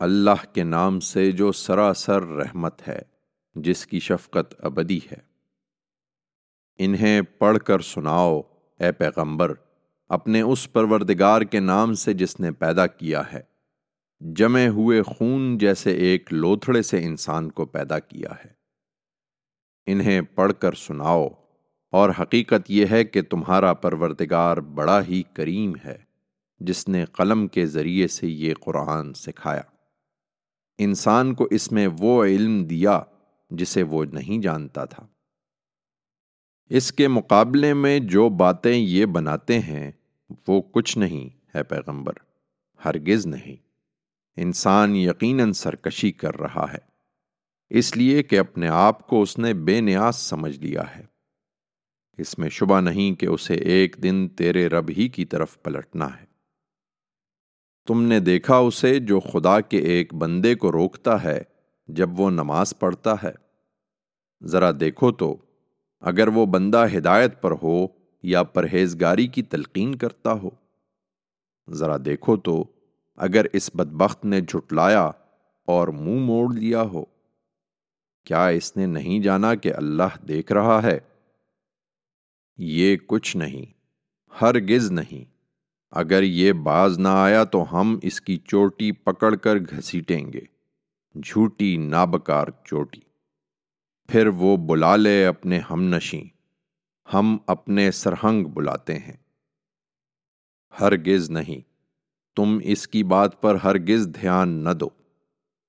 اللہ کے نام سے جو سراسر رحمت ہے، جس کی شفقت ابدی ہے۔ انہیں پڑھ کر سناؤ، اے پیغمبر، اپنے اس پروردگار کے نام سے جس نے پیدا کیا ہے۔ جمے ہوئے خون جیسے ایک لوتھڑے سے انسان کو پیدا کیا ہے۔ انہیں پڑھ کر سناؤ، اور حقیقت یہ ہے کہ تمہارا پروردگار بڑا ہی کریم ہے، جس نے قلم کے ذریعے سے یہ قرآن سکھایا۔ انسان کو اس میں وہ علم دیا جسے وہ نہیں جانتا تھا۔ اس کے مقابلے میں جو باتیں یہ بناتے ہیں، وہ کچھ نہیں ہے پیغمبر، ہرگز نہیں۔ انسان یقیناً سرکشی کر رہا ہے۔ اس لیے کہ اپنے آپ کو اس نے بے نیاز سمجھ لیا ہے۔ اس میں شبہ نہیں کہ اسے ایک دن تیرے رب ہی کی طرف پلٹنا ہے۔ تم نے دیکھا اسے جو خدا کے ایک بندے کو روکتا ہے جب وہ نماز پڑھتا ہے۔ ذرا دیکھو تو، اگر وہ بندہ ہدایت پر ہو یا پرہیزگاری کی تلقین کرتا ہو۔ ذرا دیکھو تو، اگر اس بدبخت نے جھٹلایا اور منہ موڑ لیا ہو، کیا اس نے نہیں جانا کہ اللہ دیکھ رہا ہے؟ یہ کچھ نہیں، ہرگز نہیں۔ اگر یہ باز نہ آیا تو ہم اس کی چوٹی پکڑ کر گھسیٹیں گے۔ جھوٹی نابکار چوٹی۔ پھر وہ بلا لے اپنے ہم نشیں۔ ہم اپنے سرہنگ بلاتے ہیں۔ ہرگز نہیں۔ تم اس کی بات پر ہرگز دھیان نہ دو۔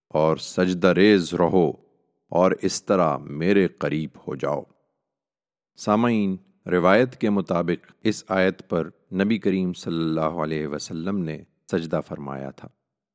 اور سجدہ ریز رہو اور اس طرح میرے قریب ہو جاؤ۔ سامعین، روایت کے مطابق اس آیت پر نبی کریم صلی اللہ علیہ وسلم نے سجدہ فرمایا تھا۔